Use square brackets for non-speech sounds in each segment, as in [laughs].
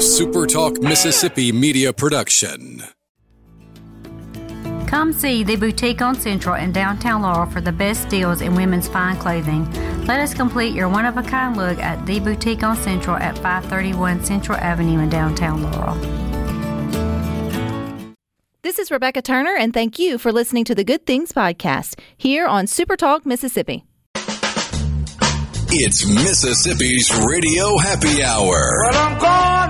a SuperTalk Mississippi media production. Come see the boutique on Central in downtown Laurel for the best deals in women's fine clothing. Let us complete your one of a kind look at the boutique on Central at 531 Central Avenue in downtown Laurel. This is Rebecca Turner, and thank you for listening to the Good Things Podcast here on Super Talk Mississippi. It's Mississippi's Radio Happy Hour. Well, I'm going to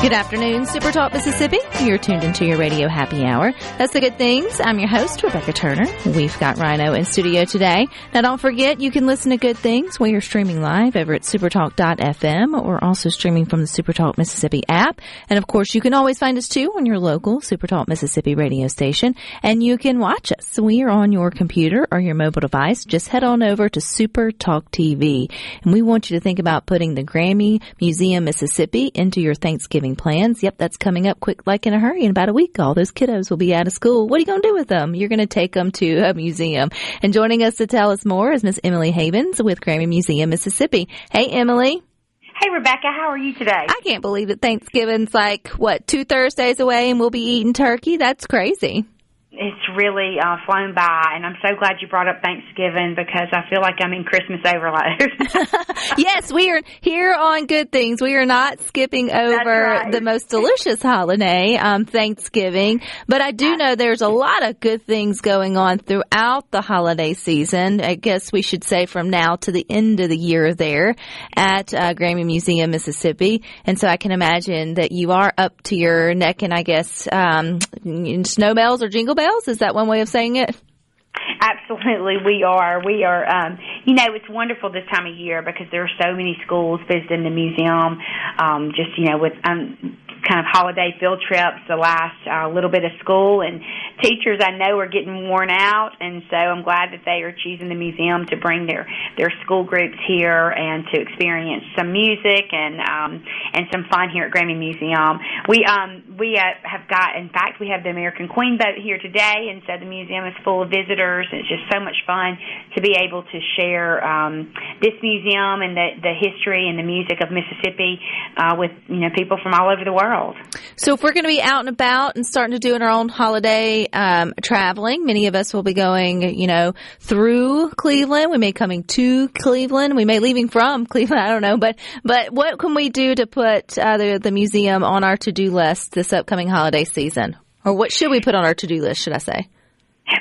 Good afternoon, Super Talk Mississippi. You're tuned into your radio happy hour. That's the good things. I'm your host, Rebecca Turner. We've got Rhino in studio today. Now don't forget you can listen to good things when you're streaming live over at supertalk.fm or also streaming from the Supertalk Mississippi app. And of course, you can always find us too on your local Supertalk Mississippi radio station and you can watch us. We are on your computer or your mobile device. Just head on over to Supertalk TV and we want you to think about putting the Grammy Museum Mississippi into your Thanksgiving plans. Yep, that's coming up quick, like in a hurry. In about a week, all those kiddos will be out of school. What are you going to do with them? You're going to take them to a museum. And joining us to tell us more is Miss Emily Havens with Grammy Museum Mississippi. Hey, Emily. Hey, Rebecca, how are you today? I can't believe that Thanksgiving's like, what, two Thursdays away and we'll be eating turkey? That's crazy it's really uh, flown by, and I'm so glad you brought up Thanksgiving because I feel like I'm in Christmas overload. [laughs] yes, we are here on Good Things. We are not skipping over right. the most delicious holiday, um, Thanksgiving, but I do know there's a lot of good things going on throughout the holiday season. I guess we should say from now to the end of the year there at uh, Grammy Museum, Mississippi, and so I can imagine that you are up to your neck and I guess, um, snow bells or jingle bells is that one way of saying it? Absolutely, we are. We are. Um, you know, it's wonderful this time of year because there are so many schools visiting the museum. Um, just you know, with um, kind of holiday field trips the last uh, little bit of school and teachers I know are getting worn out and so I'm glad that they are choosing the museum to bring their their school groups here and to experience some music and um and some fun here at Grammy Museum. We um we have got in fact we have the American Queen boat here today and so the museum is full of visitors it's just so much fun to be able to share um this museum and the the history and the music of Mississippi uh with you know people from all over the world world. So if we're going to be out and about and starting to do our own holiday um, traveling, many of us will be going, you know, through Cleveland. We may coming to Cleveland. We may leaving from Cleveland. I don't know, but but what can we do to put uh, the the museum on our to do list this upcoming holiday season? Or what should we put on our to do list? Should I say?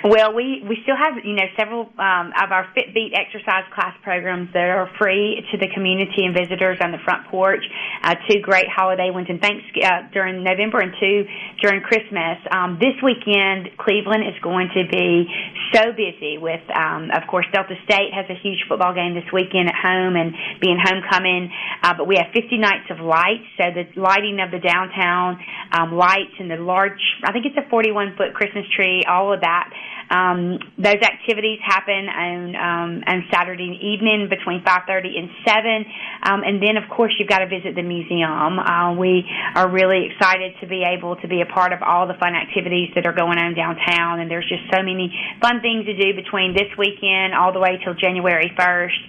Well, we we still have you know several um, of our Fitbeat exercise class programs that are free to the community and visitors on the front porch. Uh, two great holiday ones in Thanksgiving uh, during November and two during Christmas. Um, this weekend, Cleveland is going to be so busy with, um, of course, Delta State has a huge football game this weekend at home and being homecoming. Uh, but we have 50 nights of lights, so the lighting of the downtown um, lights and the large, I think it's a 41 foot Christmas tree, all of that um, those activities happen on um, on Saturday evening between 5:30 and 7, um, and then of course you've got to visit the museum. Uh, we are really excited to be able to be a part of all the fun activities that are going on downtown, and there's just so many fun things to do between this weekend all the way till January 1st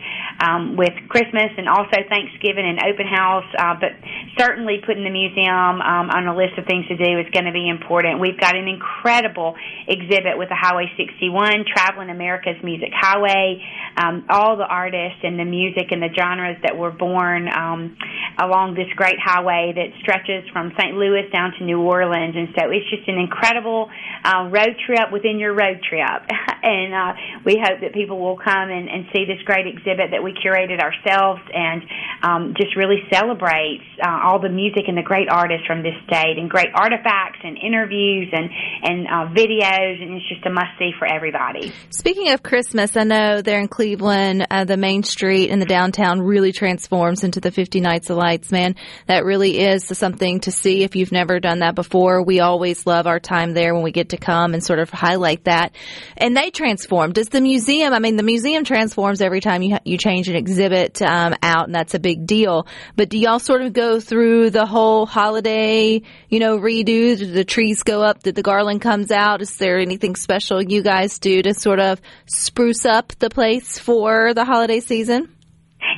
um, with Christmas and also Thanksgiving and open house. Uh, but certainly putting the museum um, on a list of things to do is going to be important. We've got an incredible exhibit with the Highway 61, Traveling America's Music Highway, um, all the artists and the music and the genres that were born um, along this great highway that stretches from St. Louis down to New Orleans. And so it's just an incredible uh, road trip within your road trip. [laughs] and uh, we hope that people will come and, and see this great exhibit that we curated ourselves and um, just really celebrates uh, all the music and the great artists from this state and great artifacts and interviews and, and uh, videos. And it's just a must see for everybody. Speaking of Christmas, I know there in Cleveland, uh, the main street and the downtown really transforms into the 50 Nights of Lights, man. That really is something to see if you've never done that before. We always love our time there when we get to come and sort of highlight that. And they transform. Does the museum, I mean, the museum transforms every time you, you change an exhibit um, out, and that's a big deal. But do y'all sort of go through the whole holiday, you know, redo? Did the trees go up? Did the garland comes out? Is there anything special you guys do to sort of spruce up the place for the holiday season?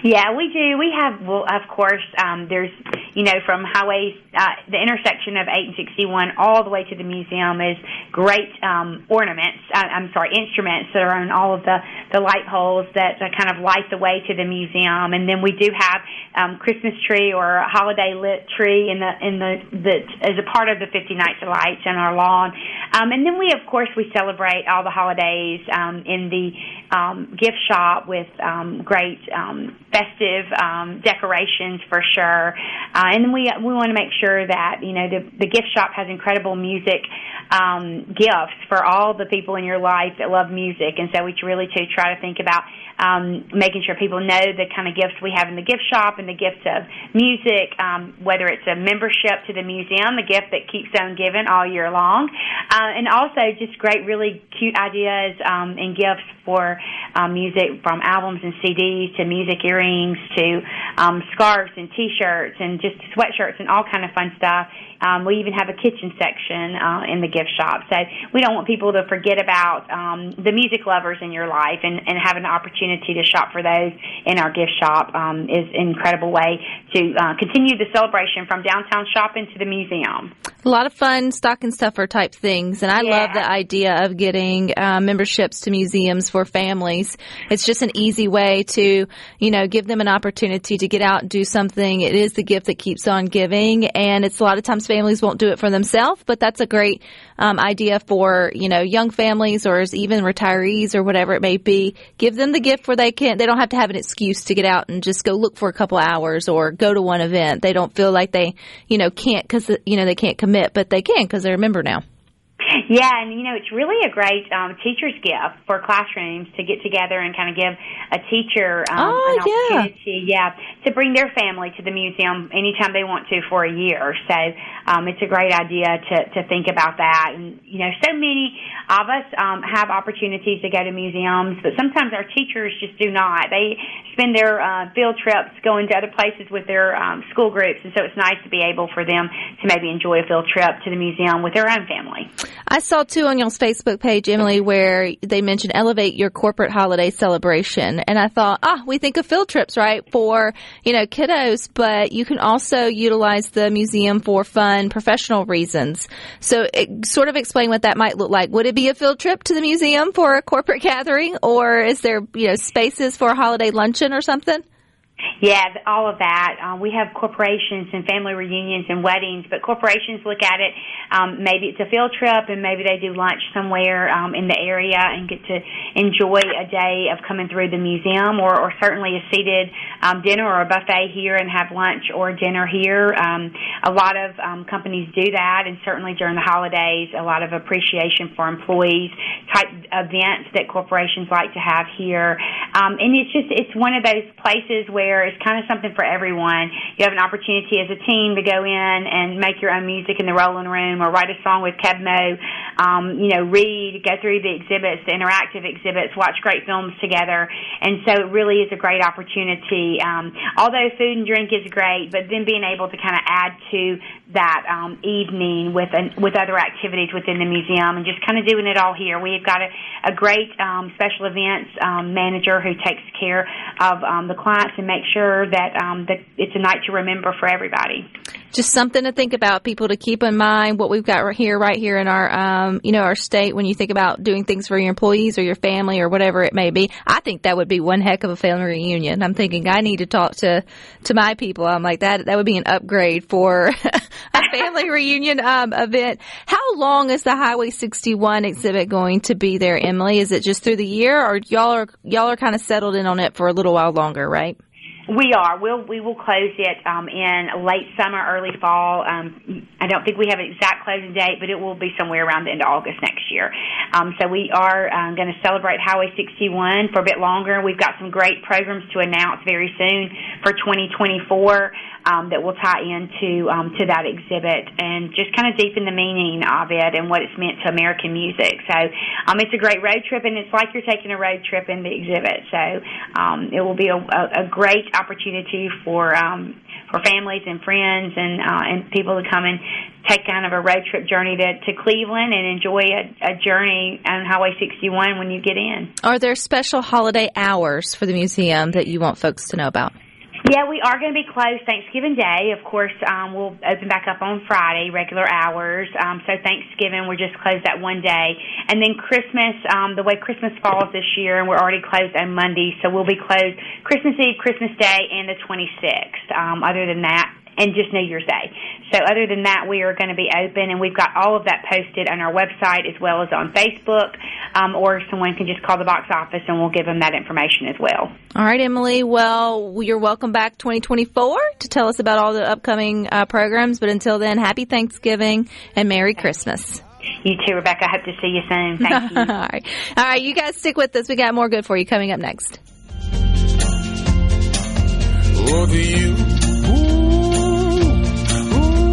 Yeah, we do. We have, well, of course, um, there's, you know, from highways, uh, the intersection of 8 and 61 all the way to the museum is great um, ornaments, uh, I'm sorry, instruments that are on all of the, the light poles that uh, kind of light the way to the museum. And then we do have um, Christmas tree or a holiday lit tree in the, in the, that is a part of the 50 Nights of Lights on our lawn. Um, and then we, of course, we celebrate all the holidays um, in the um, gift shop with um, great um, festive um, decorations for sure. Uh, and then we we want to make sure that you know the the gift shop has incredible music um, gifts for all the people in your life that love music. And so we really too try to think about um, making sure people know the kind of gifts we have in the gift shop and the gift of music, um, whether it's a membership to the museum, a gift that keeps on giving all year long, uh, and also just great, really cute ideas um, and gifts for um, music from albums and CDs to music to um, scarves and T-shirts and just sweatshirts and all kind of fun stuff. Um, we even have a kitchen section uh, in the gift shop. So we don't want people to forget about um, the music lovers in your life and, and have an opportunity to shop for those in our gift shop um, is an incredible way to uh, continue the celebration from downtown shopping to the museum. A lot of fun stocking stuffer type things, and I Yeah. love the idea of getting uh, memberships to museums for families. It's just an easy way to, you know, give them an opportunity to get out and do something. It is the gift that keeps on giving, and it's a lot of times families won't do it for themselves, but that's a great um, idea for you know young families or even retirees or whatever it may be. Give them the gift where they can. They don't have to have an excuse to get out and just go look for a couple hours or go to one event. They don't feel like they, you know, can't because you know they can't commit, but they can because they're a member now. Yeah, and you know it's really a great um, teacher's gift for classrooms to get together and kind of give a teacher um, Oh, an yeah. opportunity, yeah, to bring their family to the museum anytime they want to for a year. So um, it's a great idea to to think about that. And you know, so many of us um, have opportunities to go to museums, but sometimes our teachers just do not. They spend their uh, field trips going to other places with their um, school groups, and so it's nice to be able for them to maybe enjoy a field trip to the museum with their own family. I saw too on y'all's Facebook page, Emily, where they mentioned elevate your corporate holiday celebration. And I thought, ah, we think of field trips, right, for, you know, kiddos, but you can also utilize the museum for fun, professional reasons. So it, sort of explain what that might look like. Would it be a field trip to the museum for a corporate gathering or is there, you know, spaces for a holiday luncheon or something? Yeah, all of that. Um, we have corporations and family reunions and weddings, but corporations look at it. Um, maybe it's a field trip, and maybe they do lunch somewhere um, in the area and get to enjoy a day of coming through the museum, or, or certainly a seated um, dinner or a buffet here and have lunch or dinner here. Um, a lot of um, companies do that, and certainly during the holidays, a lot of appreciation for employees type events that corporations like to have here. Um, and it's just it's one of those places where it's kind of something for everyone. You have an opportunity as a team to go in and make your own music in the rolling room, or write a song with Keb' Mo'. Um, you know, read, go through the exhibits, the interactive exhibits, watch great films together, and so it really is a great opportunity. Um, although food and drink is great, but then being able to kind of add to that um, evening with an, with other activities within the museum and just kind of doing it all here. We've got a, a great um, special events um, manager who takes care of um, the clients and makes sure that um, that it's a night to remember for everybody. just something to think about people to keep in mind what we've got right here right here in our um, you know our state when you think about doing things for your employees or your family or whatever it may be. I think that would be one heck of a family reunion. I'm thinking i need to talk to to my people. I'm like that that would be an upgrade for [laughs] a family [laughs] reunion um, event. How long is the highway 61 exhibit going to be there emily? Is it just through the year or y'all are y'all are kind of settled in on it for a little while longer right We are. We'll we will close it um, in late summer, early fall. Um, I don't think we have an exact closing date, but it will be somewhere around the end of August next year. Um, so we are um, going to celebrate Highway 61 for a bit longer. We've got some great programs to announce very soon for 2024 um, that will tie into um, to that exhibit and just kind of deepen the meaning of it and what it's meant to American music. So um, it's a great road trip, and it's like you're taking a road trip in the exhibit. So um, it will be a, a, a great opportunity for um, for families and friends and uh, and people to come and take kind of a road trip journey to, to Cleveland and enjoy a, a journey on Highway 61 when you get in. Are there special holiday hours for the museum that you want folks to know about? Yeah, we are going to be closed Thanksgiving Day. Of course, um, we'll open back up on Friday, regular hours. Um, so Thanksgiving, we're just closed that one day. And then Christmas, um, the way Christmas falls this year, and we're already closed on Monday, so we'll be closed Christmas Eve, Christmas Day, and the 26th. Um, other than that, and just New Year's Day. So other than that, we are going to be open, and we've got all of that posted on our website as well as on Facebook, um, or someone can just call the box office and we'll give them that information as well. All right, Emily. Well, you're welcome back 2024 to tell us about all the upcoming uh, programs. But until then, happy Thanksgiving and Merry Christmas. You too, Rebecca. I hope to see you soon. Thank you. [laughs] all right. All right, you guys stick with us. We got more good for you coming up next. Over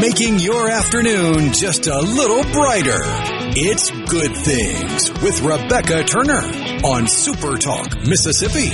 Making your afternoon just a little brighter. It's Good Things with Rebecca Turner on Super Talk, Mississippi.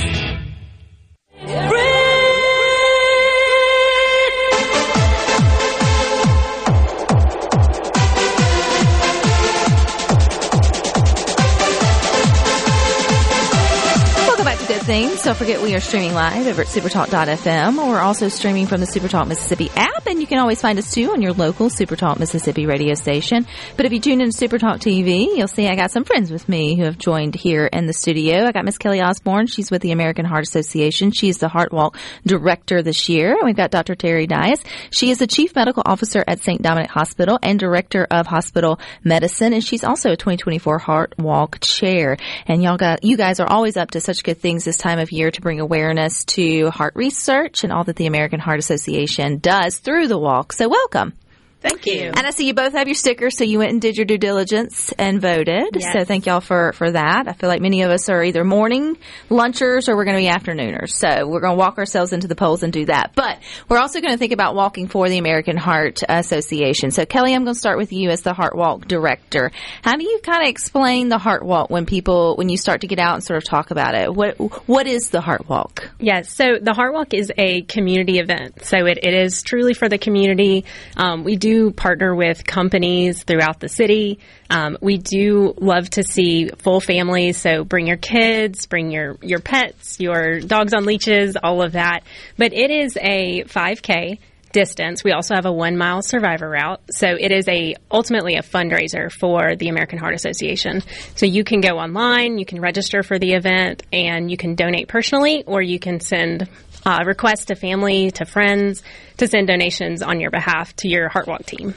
Things. Don't forget we are streaming live over at supertalk.fm. We're also streaming from the Supertalk Mississippi app, and you can always find us too on your local Super Talk Mississippi radio station. But if you tune in to Super Talk TV, you'll see I got some friends with me who have joined here in the studio. I got Miss Kellie Osborne. She's with the American Heart Association. She's the Heart Walk director this year. And we've got Dr. Teri Dyess. She is the chief medical officer at St. Dominic Hospital and director of hospital medicine. And she's also a 2024 Heart Walk chair. And y'all got, you guys are always up to such good things this time of year to bring awareness to heart research and all that the American Heart Association does through the walk. So welcome. Thank you. And I see you both have your stickers, so you went and did your due diligence and voted. Yes. So thank y'all for, for that. I feel like many of us are either morning lunchers or we're going to be afternooners. So we're going to walk ourselves into the polls and do that. But we're also going to think about walking for the American Heart Association. So Kellie, I'm going to start with you as the Heart Walk director. How do you kind of explain the Heart Walk when people, when you start to get out and sort of talk about it? What What is the Heart Walk? Yes, so the Heart Walk is a community event. So it, it is truly for the community. Um, we do partner with companies throughout the city. Um, we do love to see full families. So bring your kids, bring your, your pets, your dogs on leashes, all of that. But it is a 5K distance. We also have a one mile survivor route. So it is a ultimately a fundraiser for the American Heart Association. So you can go online, you can register for the event, and you can donate personally, or you can send uh, requests to family, to friends, to send donations on your behalf to your Heart Walk team.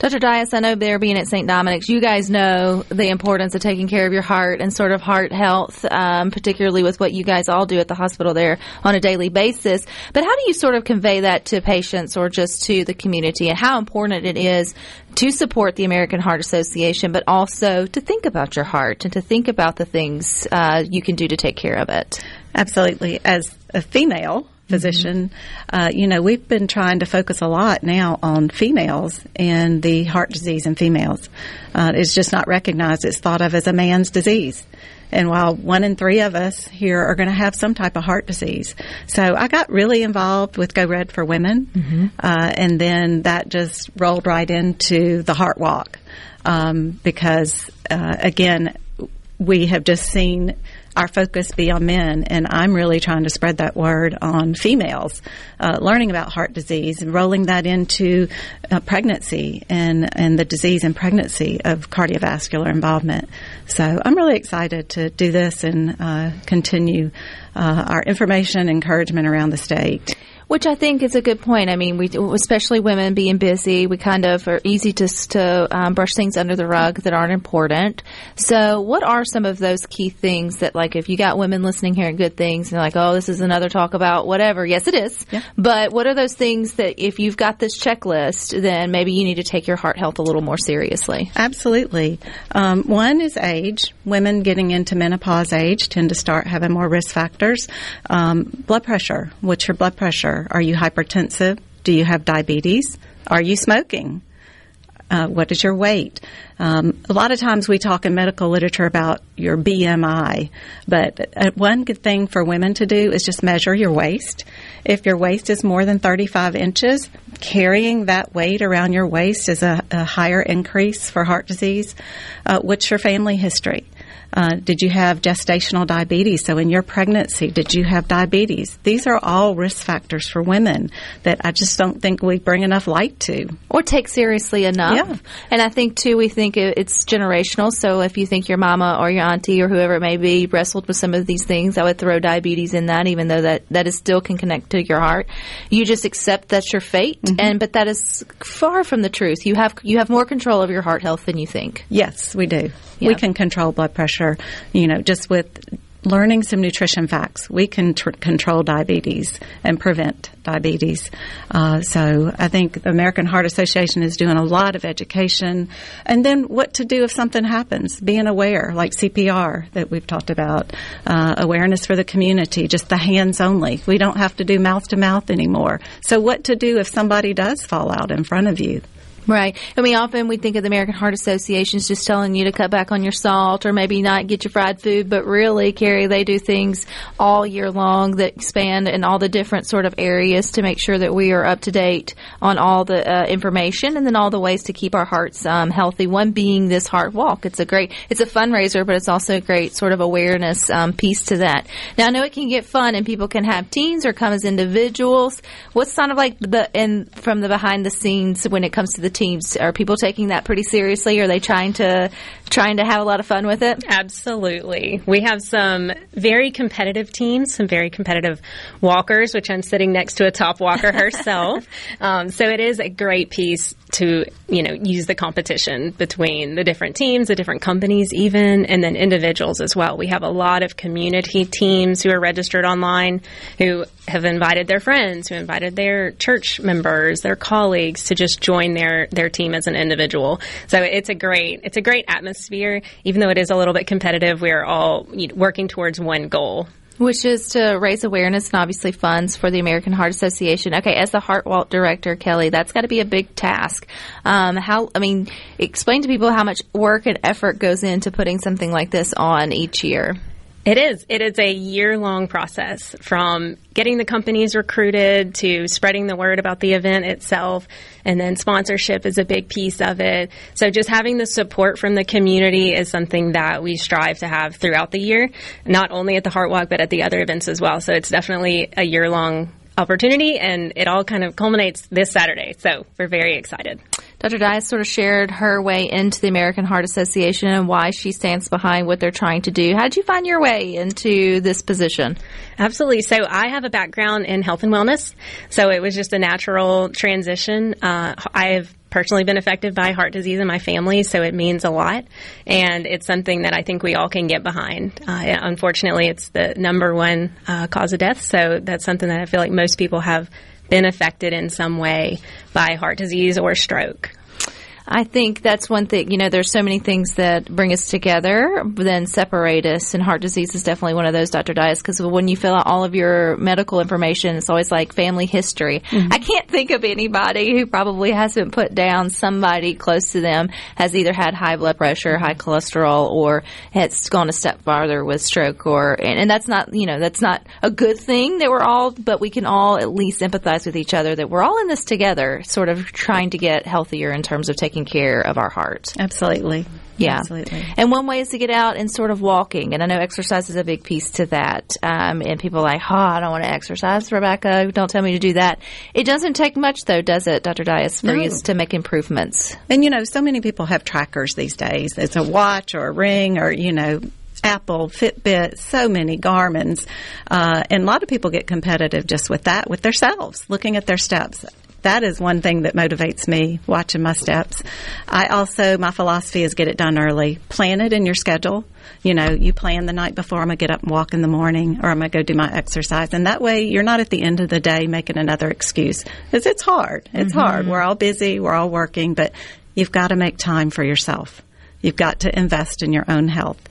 Dr. Dyess, I know there being at St. Dominic's, you guys know the importance of taking care of your heart and sort of heart health, um, particularly with what you guys all do at the hospital there on a daily basis. But how do you sort of convey that to patients or just to the community and how important it is to support the American Heart Association, but also to think about your heart and to think about the things uh, you can do to take care of it? Absolutely. As a female physician, uh, you know, we've been trying to focus a lot now on females and the heart disease in females. Uh, it's just not recognized. It's thought of as a man's disease. And while one in three of us here are going to have some type of heart disease. So I got really involved with Go Red for Women. Uh, and then that just rolled right into the Heart Walk. Um, because, uh, again, we have just seen our focus be on men, and I'm really trying to spread that word on females, uh, learning about heart disease and rolling that into uh, pregnancy and, and the disease in pregnancy of cardiovascular involvement. So I'm really excited to do this and uh, continue uh, our information encouragement around the state. Which I think is a good point. I mean, we, especially women being busy, we kind of are easy to to um, brush things under the rug that aren't important. So, what are some of those key things that, like, if you got women listening here at Good Things and they're like, "Oh, this is another talk about whatever," yes, it is. Yeah. But what are those things that, if you've got this checklist, then maybe you need to take your heart health a little more seriously? Absolutely. Um, one is age. Women getting into menopause age tend to start having more risk factors. Um, blood pressure. What's your blood pressure? Are you hypertensive? Do you have diabetes? Are you smoking? Uh, what is your weight? Um, a lot of times we talk in medical literature about your BMI, but uh, one good thing for women to do is just measure your waist. If your waist is more than 35 inches, carrying that weight around your waist is a, a higher increase for heart disease. Uh, what's your family history? Uh, did you have gestational diabetes? So in your pregnancy, did you have diabetes? These are all risk factors for women that I just don't think we bring enough light to. Or take seriously enough. Yeah. And I think too, we think it's generational. So if you think your mama or your auntie or whoever it may be wrestled with some of these things, I would throw diabetes in that, even though that that is still can connect to your heart. You just accept that's your fate, and but that is far from the truth. You have you have more control of your heart health than you think. Yes, we do. Yeah. We can control blood pressure, you know, just with learning some nutrition facts. We can tr- control diabetes and prevent diabetes. Uh, so I think the American Heart Association is doing a lot of education. And then what to do if something happens, being aware, like CPR that we've talked about, uh, awareness for the community, just the hands only. We don't have to do mouth to mouth anymore. So what to do if somebody does fall out in front of you? Right. I mean, often we think of the American Heart Association as just telling you to cut back on your salt or maybe not get your fried food, but really, Carrie, they do things all year long that expand in all the different sort of areas to make sure that we are up to date on all the uh, information and then all the ways to keep our hearts um, healthy. One being this heart walk. It's a great, it's a fundraiser, but it's also a great sort of awareness um, piece to that. Now, I know it can get fun and people can have teams or come as individuals. What's kind of like the in from the behind the scenes when it comes to the teams? Are people taking that pretty seriously? Are they trying to trying to have a lot of fun with it? Absolutely. We have some very competitive teams, some very competitive walkers, which I'm sitting next to a top walker [laughs] herself. um, so it is a great piece to, you know, use the competition between the different teams, the different companies even, and then individuals as well. We have a lot of community teams who are registered online who have invited their friends, who invited their church members, their colleagues to just join their, their team as an individual. So it's a great, it's a great atmosphere. Even though it is a little bit competitive, we're all you know, working towards one goal. Which is to raise awareness and obviously funds for the American Heart Association. Okay, as the Heart Walk director, Kellie, that's got to be a big task. Um, how? I mean, explain to people how much work and effort goes into putting something like this on each year. It is. It is a year long process from getting the companies recruited to spreading the word about the event itself. And then sponsorship is a big piece of it. So just having the support from the community is something that we strive to have throughout the year, not only at the Heart Walk, but at the other events as well. So it's definitely a year long opportunity and it all kind of culminates this Saturday. So we're very excited. Dr. Dyess sort of shared her way into the American Heart Association and why she stands behind what they're trying to do. How did you find your way into this position? Absolutely. So I have a background in health and wellness. So it was just a natural transition. Uh, I have personally been affected by heart disease in my family, so it means a lot. And it's something that I think we all can get behind. Uh, unfortunately, it's the number one uh, cause of death. So that's something that I feel like most people have been affected in some way by heart disease or stroke. I think that's one thing. You know, there's so many things that bring us together, then separate us. And heart disease is definitely one of those, Dr. Dyess, because when you fill out all of your medical information, it's always like family history. Mm-hmm. I can't think of anybody who probably hasn't put down somebody close to them has either had high blood pressure, high cholesterol, or has gone a step farther with stroke. Or and, and that's not, you know, that's not a good thing that we're all, but we can all at least empathize with each other that we're all in this together, sort of trying to get healthier in terms of taking taking care of our heart. Absolutely. Yeah. Absolutely. And one way is to get out and sort of walking. And I know exercise is a big piece to that. Um, and people are like, oh, I don't want to exercise, Rebecca. Don't tell me to do that. It doesn't take much, though, does it, Dr. Dyess, for No. you to make improvements? And you know, so many people have trackers these days. It's a watch or a ring or, you know, Apple, Fitbit, so many Garmin's. Uh, and a lot of people get competitive just with that, with themselves, looking at their steps. That is one thing that motivates me, watching my steps. I also, my philosophy is get it done early. Plan it in your schedule. You know, you plan the night before I'm going to get up and walk in the morning or I'm going to go do my exercise. And that way you're not at the end of the day making another excuse. Because it's hard. It's mm-hmm. hard. We're all busy. We're all working, but you've got to make time for yourself. You've got to invest in your own health.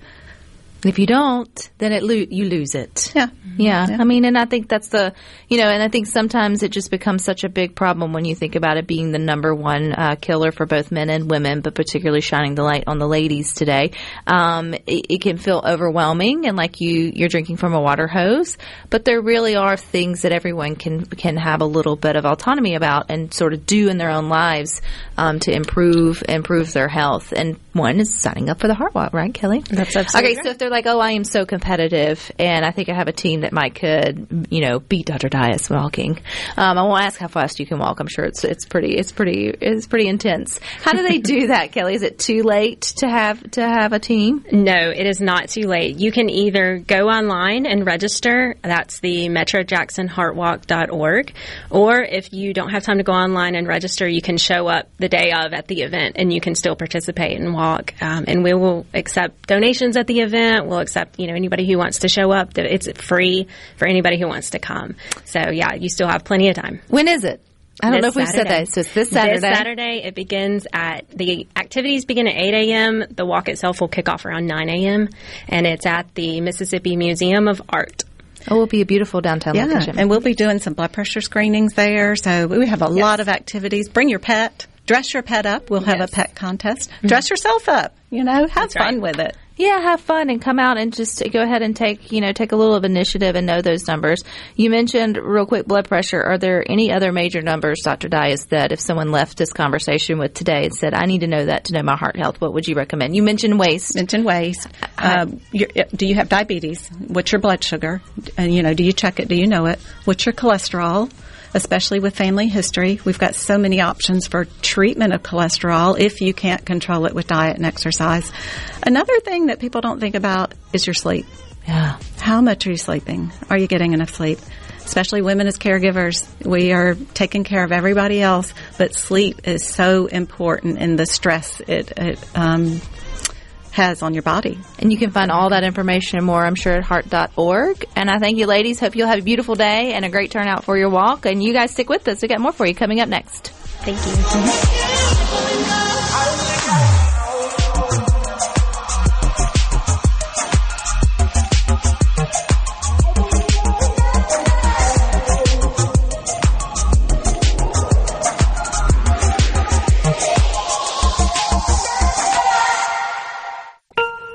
If you don't, then it lo- you lose it. Yeah. Yeah. Yeah. I mean, and I think that's the, you know, and I think sometimes it just becomes such a big problem when you think about it being the number one uh, killer for both men and women, but particularly shining the light on the ladies today. Um, it, it can feel overwhelming and like you, you're drinking from a water hose, but there really are things that everyone can, can have a little bit of autonomy about and sort of do in their own lives, um, to improve, improve their health. And one is signing up for the Heart Walk, right, Kellie? That's absolutely Okay, so if they're like, oh, I am so competitive, and I think I have a team that might could, you know, beat Dr. Dyess walking. Um, I won't ask how fast you can walk. I'm sure it's it's pretty it's pretty it's pretty intense. How do they do [laughs] that, Kellie? Is it too late to have to have a team? No, it is not too late. You can either go online and register. That's the metrojacksonheartwalk.org. Or if you don't have time to go online and register, you can show up the day of at the event and you can still participate and walk. Um, and we will accept donations at the event. We'll accept, you know, anybody who wants to show up. It's free for anybody who wants to come. So yeah, you still have plenty of time. When is it? I don't This know if we said Saturday. that. So it's this Saturday. This Saturday, it begins at the activities begin at 8 a.m. The walk itself will kick off around 9 a.m. and it's at the Mississippi Museum of Art. Oh, it will be a beautiful downtown Yeah, location. and we'll be doing some blood pressure screenings there. So we have a lot of activities. Bring your pet. Dress your pet up. We'll have Yes. a pet contest. Mm-hmm. Dress yourself up. You know, have fun right. with it. Yeah, have fun and come out and just go ahead and take, you know, take a little of initiative and know those numbers. You mentioned real quick blood pressure. Are there any other major numbers, Dr. Dyess, that if someone left this conversation with today and said, I need to know that to know my heart health, what would you recommend? You mentioned waist. Mention waist. Uh, um, uh, do you have diabetes? What's your blood sugar? And you know, do you check it? Do you know it? What's your cholesterol? Especially with family history, we've got so many options for treatment of cholesterol if you can't control it with diet and exercise. Another thing that people don't think about is your sleep. Yeah. How much are you sleeping? Are you getting enough sleep? Especially women as caregivers, we are taking care of everybody else, but sleep is so important in the stress it, it um, has on your body. And you can find all that information and more, I'm sure, at heart.org. And I thank you, ladies. Hope you'll have a beautiful day and a great turnout for your walk. And you guys stick with us. We got more for you coming up next. Thank you.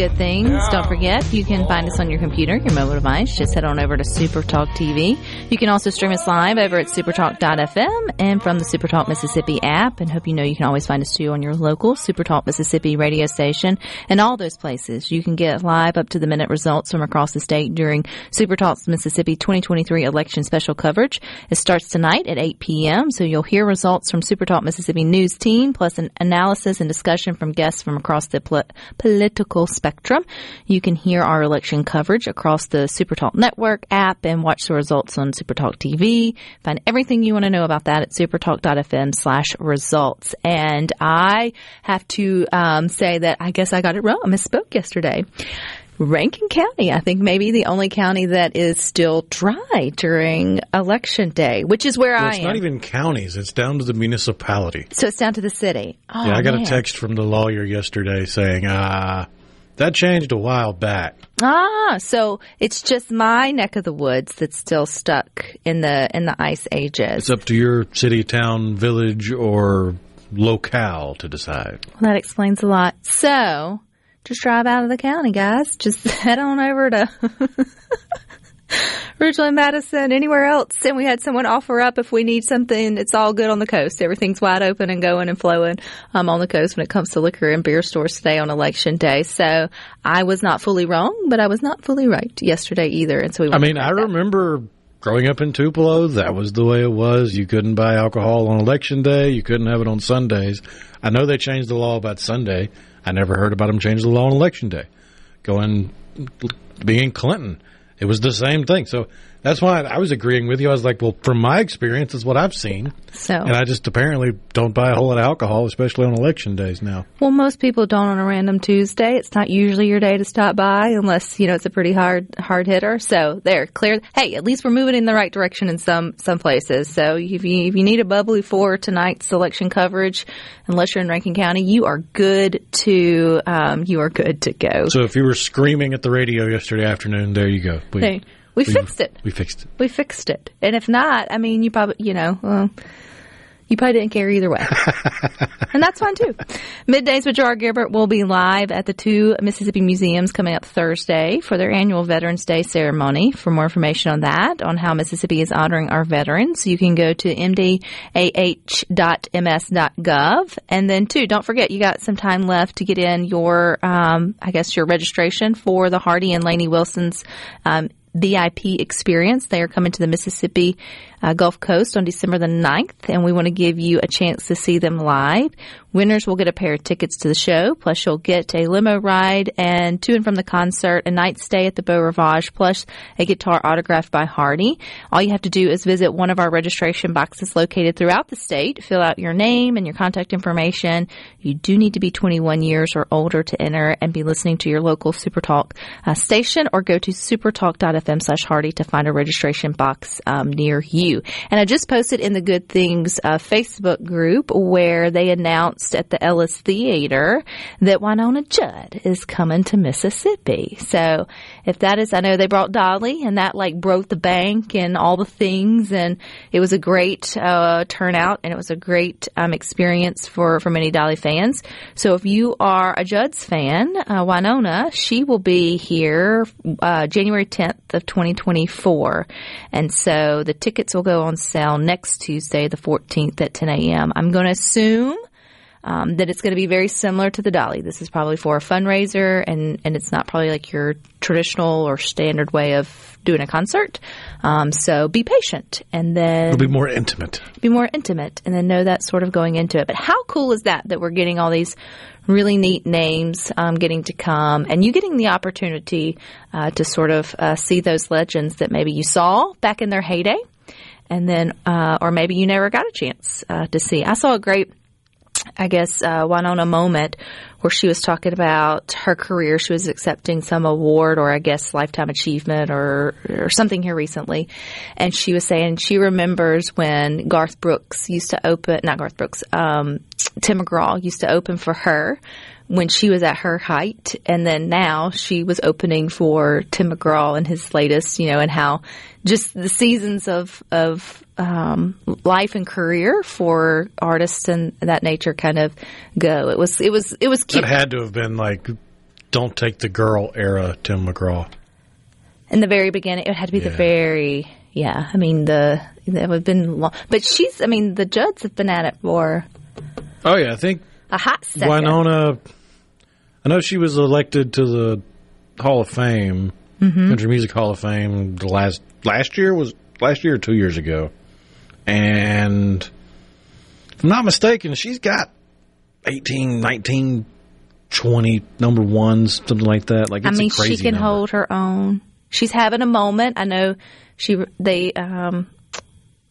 Good Things. Don't forget, you can find us on your computer, your mobile device. Just head on over to Supertalk TV. You can also stream us live over at supertalk.fm and from the Supertalk Mississippi app. And hope you know you can always find us too on your local Supertalk Mississippi radio station and all those places. You can get live up to the minute results from across the state during Supertalk's Mississippi 2023 election special coverage. It starts tonight at 8 p.m. So you'll hear results from Supertalk Mississippi news team plus an analysis and discussion from guests from across the pol- political spectrum. You can hear our election coverage across the Supertalk network app and watch the results on Supertalk TV. Find everything you want to know about that at supertalk.fm slash results. And I have to um, say that I guess I got it wrong. I misspoke yesterday. Rankin County, I think maybe the only county that is still dry during election day, which is where Well, I it's am. not even counties; it's down to the municipality. so it's down to the city. Oh, yeah, I got man. a text from the lawyer yesterday saying, "Ah, that changed a while back." Ah, so it's just my neck of the woods that's still stuck in the in the ice ages. It's up to your city, town, village, or locale to decide. Well, that explains a lot. So, just drive out of the county, guys. Just [laughs] head on over to [laughs] [laughs] Ridgeland, Madison, anywhere else. And we had someone offer up if we need something. It's all good on the coast. Everything's wide open and going and flowing um, on the coast when it comes to liquor and beer stores today on election day. So I was not fully wrong, but I was not fully right yesterday either. And so we. I mean, I that. remember growing up in Tupelo, that was the way it was. You couldn't buy alcohol on election day. You couldn't have it on Sundays. I know they changed the law about Sunday. I never heard about them change the law on election day. Going, being Clinton, it was the same thing. So that's why I was agreeing with you. I was like, well, from my experience, is what I've seen. So. And I just apparently don't buy a whole lot of alcohol, especially on election days now. Well, most people don't on a random Tuesday. It's not usually your day to stop by unless, you know, it's a pretty hard, hard hitter. So there, clear. Hey, at least we're moving in the right direction in some, some places. So if you, if you need a bubbly for tonight's election coverage, unless you're in Rankin County, you are good to, um, you are good to go. So if you were screaming at the radio yesterday afternoon, there you go. Hey, we fixed it. We fixed it. We fixed it. And if not, I mean, you probably, you know, well, you probably didn't care either way. [laughs] and that's fine too. Middays with Gerard Gibert will be live at the two Mississippi museums coming up Thursday for their annual Veterans Day ceremony. For more information on that, on how Mississippi is honoring our veterans, you can go to mdah.ms.gov. And then too, don't forget, you got some time left to get in your, um, I guess your registration for the Hardy and Laney Wilson's, um, VIP experience. They are coming to the Mississippi uh, Gulf Coast on December the 9th, and we want to give you a chance to see them live. Winners will get a pair of tickets to the show, plus you'll get a limo ride and to and from the concert, a night stay at the Beau Rivage, plus a guitar autographed by Hardy. All you have to do is visit one of our registration boxes located throughout the state, fill out your name and your contact information. You do need to be 21 years or older to enter and be listening to your local Supertalk uh, station or go to supertalk.fm slash Hardy to find a registration box um, near you. And I just posted in the Good Things uh, Facebook group where they announced at the Ellis Theater that Wynonna Judd is coming to Mississippi. So if that is, I know they brought Dolly and that like broke the bank and all the things and it was a great uh, turnout and it was a great um, experience for, for many Dolly fans. So if you are a Judd's fan, uh, Wynonna, she will be here uh, January 10th of 2024. And so the tickets will go on sale next Tuesday, the 14th at 10 a.m. I'm going to assume um, that it's going to be very similar to the Dolly. This is probably for a fundraiser, and, and it's not probably like your traditional or standard way of doing a concert. Um, so be patient, and then It'll be more intimate. be more intimate, and then know that sort of going into it. But how cool is that that we're getting all these really neat names um, getting to come, and you getting the opportunity uh, to sort of uh, see those legends that maybe you saw back in their heyday, and then uh, or maybe you never got a chance uh, to see. I saw a great I guess, uh, Wynonna moment where she was talking about her career. She was accepting some award or I guess lifetime achievement or, or something here recently. And she was saying she remembers when Garth Brooks used to open, not Garth Brooks, um, Tim McGraw used to open for her when she was at her height. And then now she was opening for Tim McGraw and his latest, you know, and how just the seasons of, of, um, life and career for artists and that nature kind of go. It was, it was, it was cute. That had to have been like, don't take the girl era Tim McGraw. in the very beginning, it had to be the very, yeah. I mean, the, that would have been long, but she's, I mean, the Judds have been at it for Oh yeah, I think a hot second. Wynonna. I know she was elected to the Hall of Fame, Mm-hmm. Country Music Hall of Fame. The last last year was last year or two years ago, and if I'm not mistaken, she's got 18, 19, 20 number ones, something like that. Like I mean, she can number. hold her own. She's having a moment. I know she, they, um,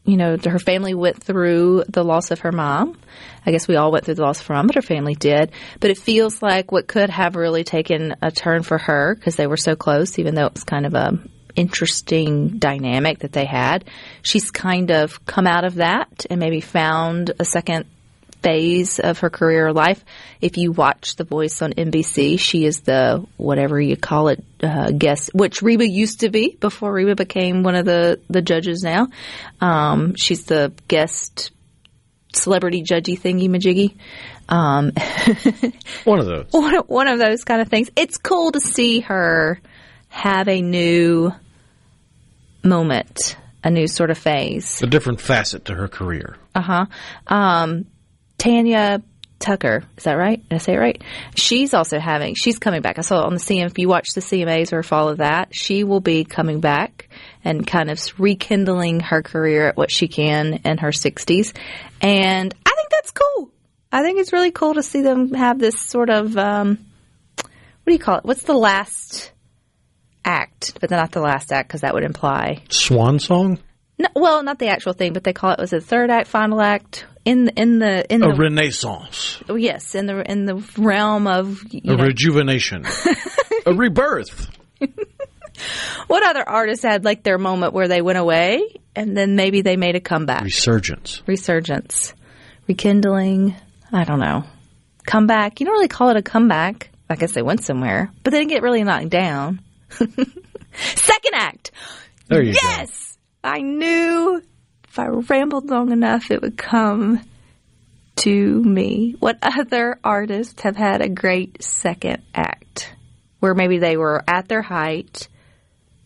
you know, her family went through the loss of her mom. I guess we all went through the loss of her mom, but her family did. But it feels like what could have really taken a turn for her because they were so close, even though it was kind of a interesting dynamic that they had. She's kind of come out of that and maybe found a second phase of her career or life. If you watch The Voice on NBC, she is the whatever you call it uh, guest, which Reba used to be before Reba became one of the the judges. Now, um, she's the guest celebrity judgy thingy majiggy. Um, [laughs] One of those. one of, one of those kind of things. It's cool to see her have a new moment, a new sort of phase. A different facet to her career. Uh huh. Um, Tanya Tucker, is that right? Did I say it right? She's also having, she's coming back. I saw it on the CM, if you watch the CMAs or follow that, she will be coming back and kind of rekindling her career at what she can in her 60s. And I think that's cool. I think it's really cool to see them have this sort of, um, what do you call it? What's the last act? But not the last act because that would imply Swan song? No, well, not the actual thing, but they call it was it third act, final act in in the in A the renaissance. oh, yes in the in the realm of you A know, rejuvenation. [laughs] a rebirth. [laughs] what other artists had like their moment where they went away and then maybe they made a comeback, Resurgence. resurgence, rekindling. I don't know, comeback. You don't really call it a comeback. I guess they went somewhere, but they didn't get really knocked down. [laughs] Second act. There you go. yes, I knew if I rambled long enough, it would come to me. What other artists have had a great second act where maybe they were at their height,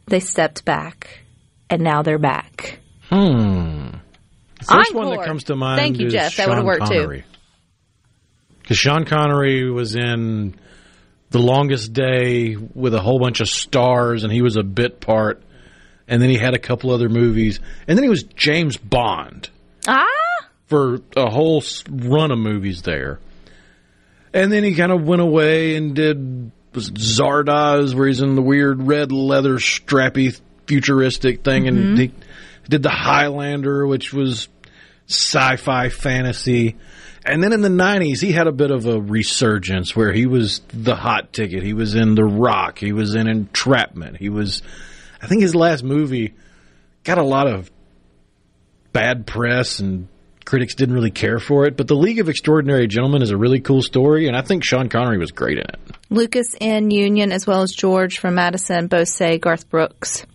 they stepped back, and now they're back? Hmm. First one that comes to mind Thank you, is Jeff. That Sean would've worked too. Because Sean Connery was in The Longest Day with a whole bunch of stars, and he was a bit part. And then he had a couple other movies. And then he was James Bond Ah, for a whole run of movies there. And then he kind of went away and did was Zardoz, where he's in the weird red leather strappy futuristic thing, and he did the Highlander, which was sci-fi fantasy. And then in the '90s, he had a bit of a resurgence where he was the hot ticket. He was in The Rock. He was in Entrapment. He was, I think, his last movie got a lot of bad press and critics didn't really care for it. But The League of Extraordinary Gentlemen is a really cool story, and I think Sean Connery was great in it. Lucas and Union, as well as George from Madison, both say Garth Brooks.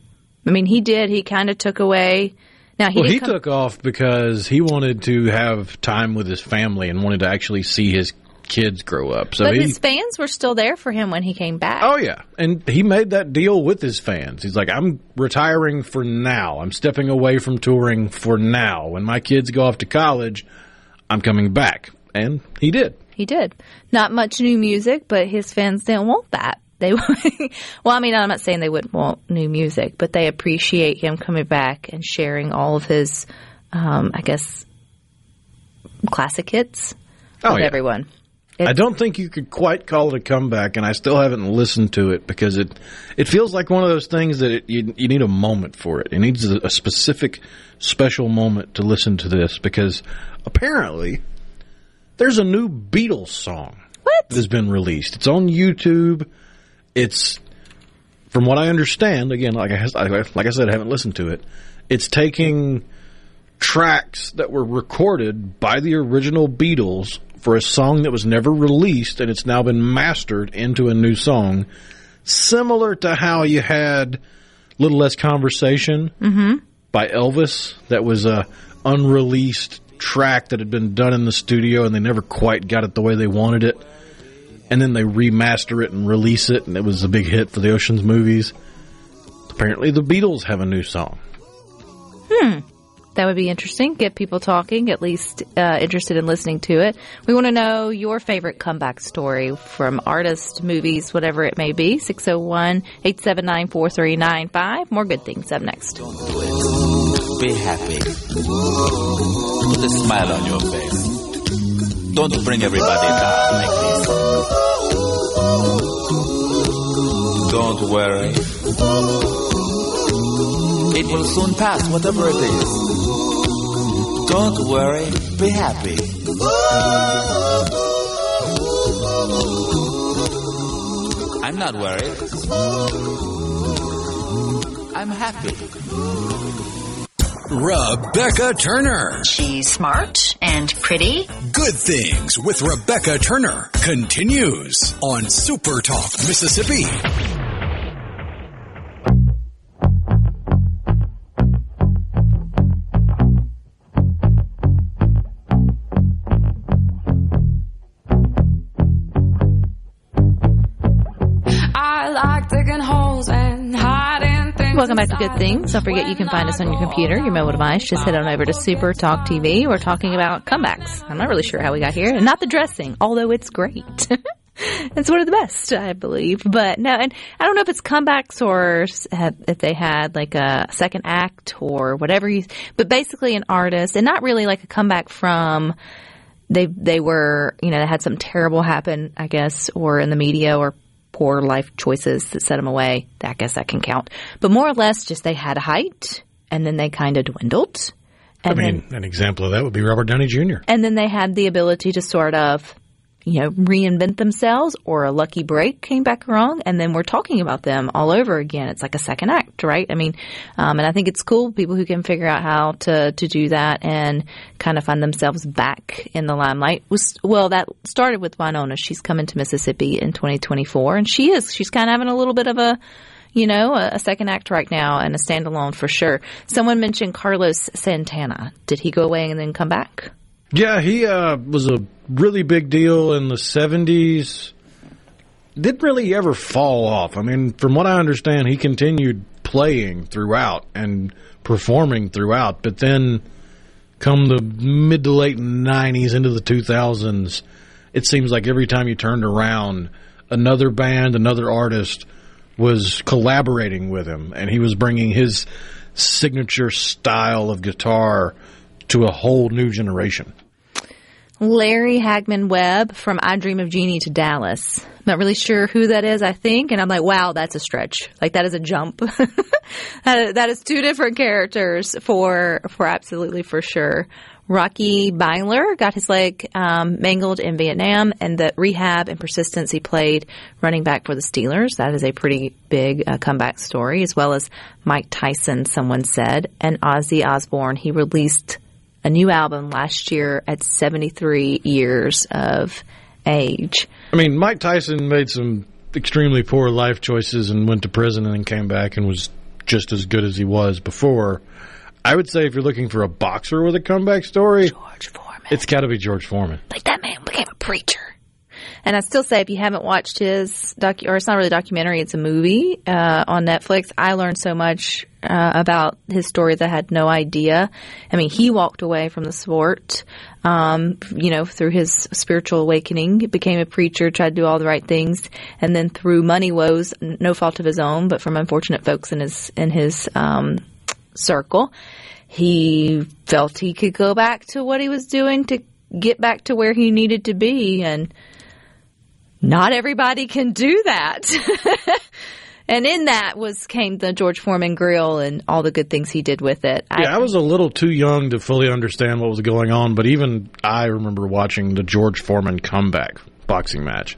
I mean, he did. He kind of took away. Now he well, he come- took off because he wanted to have time with his family and wanted to actually see his kids grow up. So but he, his fans were still there for him when he came back. oh yeah, and he made that deal with his fans. He's like, I'm retiring for now. I'm stepping away from touring for now. When my kids go off to college, I'm coming back, and he did. He did. Not much new music, but his fans didn't want that. They [laughs] well, I mean, I'm not saying they wouldn't want new music, but they appreciate him coming back and sharing all of his, um, I guess, classic hits Oh, with yeah. everyone. I don't think you could quite call it a comeback, and I still haven't listened to it because it it feels like one of those things that it, you you need a moment for it. It needs a, a specific, special moment to listen to this because apparently there's a new Beatles song What? that has been released. It's on YouTube. It's from what I understand. Again, like I like I said, I haven't listened to it. It's taking tracks that were recorded by the original Beatles for a song that was never released and it's now been mastered into a new song. Similar to how you had Little Less Conversation mm-hmm. by Elvis, that was a unreleased track that had been done in the studio and they never quite got it the way they wanted it. And then they remaster it and release it and it was a big hit for the Oceans movies. Apparently the Beatles have a new song. Hmm. That would be interesting. Get people talking, at least uh, interested in listening to it. We want to know your favorite comeback story from artists, movies, whatever it may be. 601 879 4395. More good things up next. Be happy. Put a smile on your face. Don't bring everybody down like this. Don't worry. It will soon pass, whatever it is. Don't worry, be happy. I'm not worried. I'm happy. Rebecca Turner. She's smart and pretty. Good Things with Rebecca Turner continues on Super Talk, Mississippi. Welcome back to Good Things. Don't forget you can find us on your computer, your mobile device. Just head on over to Super Talk TV. We're talking about comebacks. I'm not really sure how we got here, and not the dressing, although it's great. [laughs] it's one of the best, I believe. But no, and I don't know if it's comebacks or if they had like a second act or whatever you. But basically, an artist, and not really like a comeback from they they were you know they had something terrible happen I guess or in the media or poor life choices that set them away. I guess that can count. But more or less, just they had a height and then they kind of dwindled. I mean, then, an example of that would be Robert Downey Jr. and then they had the ability to sort of, you know, reinvent themselves or a lucky break came back wrong. And then we're talking about them all over again. It's like a second act, right? I mean, um, and I think it's cool people who can figure out how to, to do that and kind of find themselves back in the limelight well, that started with Wynonna. She's coming to Mississippi in 2024 and she is, she's kind of having a little bit of a, you know, a, a second act right now and a standalone for sure. Someone mentioned Carlos Santana. Did he go away and then come back? Yeah, he uh, was a really big deal in the 70s. Didn't really ever fall off. I mean, from what I understand, he continued playing throughout and performing throughout, but then come the mid to late 90s into the 2000s, it seems like every time you turned around, another band, another artist was collaborating with him, and he was bringing his signature style of guitar to a whole new generation. Larry Hagman Webb from I Dream of Jeannie to Dallas. Not really sure who that is, I think, and I'm like, wow, that's a stretch. Like that is a jump. [laughs] that, is two different characters for for absolutely for sure. Rocky Bleier got his leg um, mangled in Vietnam, and the rehab and persistence he played running back for the Steelers. That is a pretty big uh, comeback story, as well as Mike Tyson. Someone said, and Ozzy Osbourne. He released a new album last year at 73 years of age. I mean, Mike Tyson made some extremely poor life choices and went to prison and then came back and was just as good as he was before. I would say if you're looking for a boxer with a comeback story, George Foreman. it's got to be George Foreman. Like that man became a preacher. And I still say, if you haven't watched his docu, or it's not really a documentary, it's a movie uh, on Netflix. I learned so much uh, about his story that I had no idea. I mean, he walked away from the sport, um, you know, through his spiritual awakening, became a preacher, tried to do all the right things, and then through money woes, no fault of his own, but from unfortunate folks in his in his um, circle, he felt he could go back to what he was doing to get back to where he needed to be and not everybody can do that. [laughs] and in that was came the George Foreman grill and all the good things he did with it. Yeah, I was a little too young to fully understand what was going on, but even I remember watching the George Foreman comeback boxing match.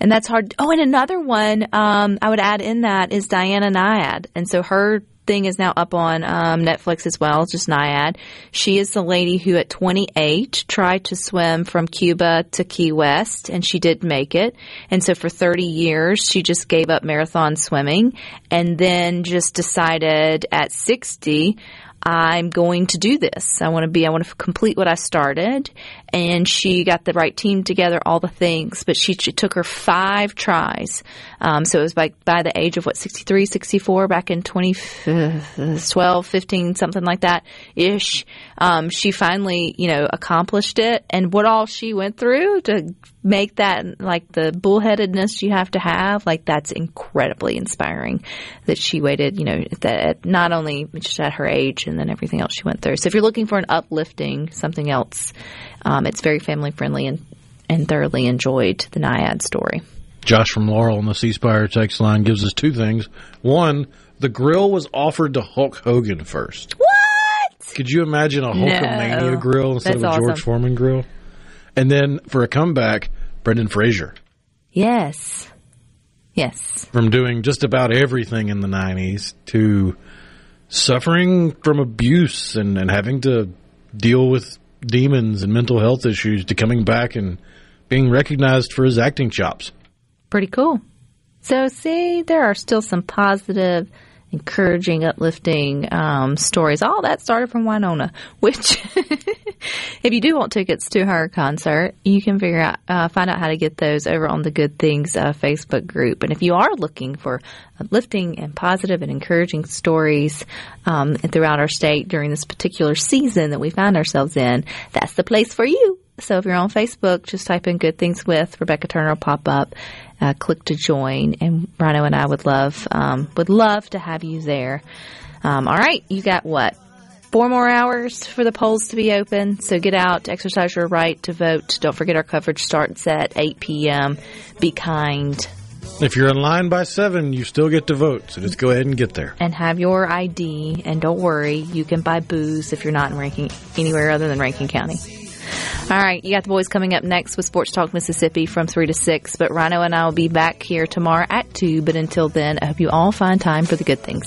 And that's hard. Oh, and another one um, I would add in that is Diana Nyad. And so her thing is now up on um, Netflix as well, just Nyad. She is the lady who at 28 tried to swim from Cuba to Key West, and she did make it. And so for 30 years, she just gave up marathon swimming and then just decided at 60, I'm going to do this. I want to be, I want to complete what I started. And she got the right team together, all the things, but she, it took her five tries. Um, so it was by, by the age of what, 63, 64 back in 2012, 15, something like that ish. Um, she finally, you know, accomplished it. And what all she went through to make that, like the bullheadedness you have to have, like that's incredibly inspiring that she waited, you know, that not only just at her age and then everything else she went through. So if you're looking for an uplifting, something else, um, Um, it's very family friendly and, and thoroughly enjoyed the Nyad story. Josh from Laurel on the C Spire text line gives us two things. One, the grill was offered to Hulk Hogan first. What? Could you imagine a Hulkamania No. grill instead That's of a George. Foreman grill? And then for a comeback, Brendan Fraser Yes. Yes. from doing just about everything in the 90s to suffering from abuse and, and having to deal with demons and mental health issues to coming back and being recognized for his acting chops. Pretty cool. So, see, there are still some positive, encouraging, uplifting um, stories. All that started from Wynonna, which, [laughs] if you do want tickets to her concert, you can figure out, uh, find out how to get those over on the Good Things uh, Facebook group. And if you are looking for uplifting and positive and encouraging stories um, throughout our state during this particular season that we find ourselves in, that's the place for you. So if you're on Facebook, just type in "Good Things with Rebecca Turner" will pop up. Uh, click to join, and Rhino and I would love um, would love to have you there. Um, all right, you got what? Four more hours for the polls to be open. So get out, exercise your right to vote. Don't forget our coverage starts at 8 p.m. Be kind If you're in line by 7, you still get to vote, so just go ahead and get there. and have your ID. And don't worry, you can buy booze if you're not in ranking anywhere other than Rankin County. All right, you got the boys coming up next with Sports Talk Mississippi from 3 to 6. But Rhino and I will be back here tomorrow at 2. But until then, I hope you all find time for the good things.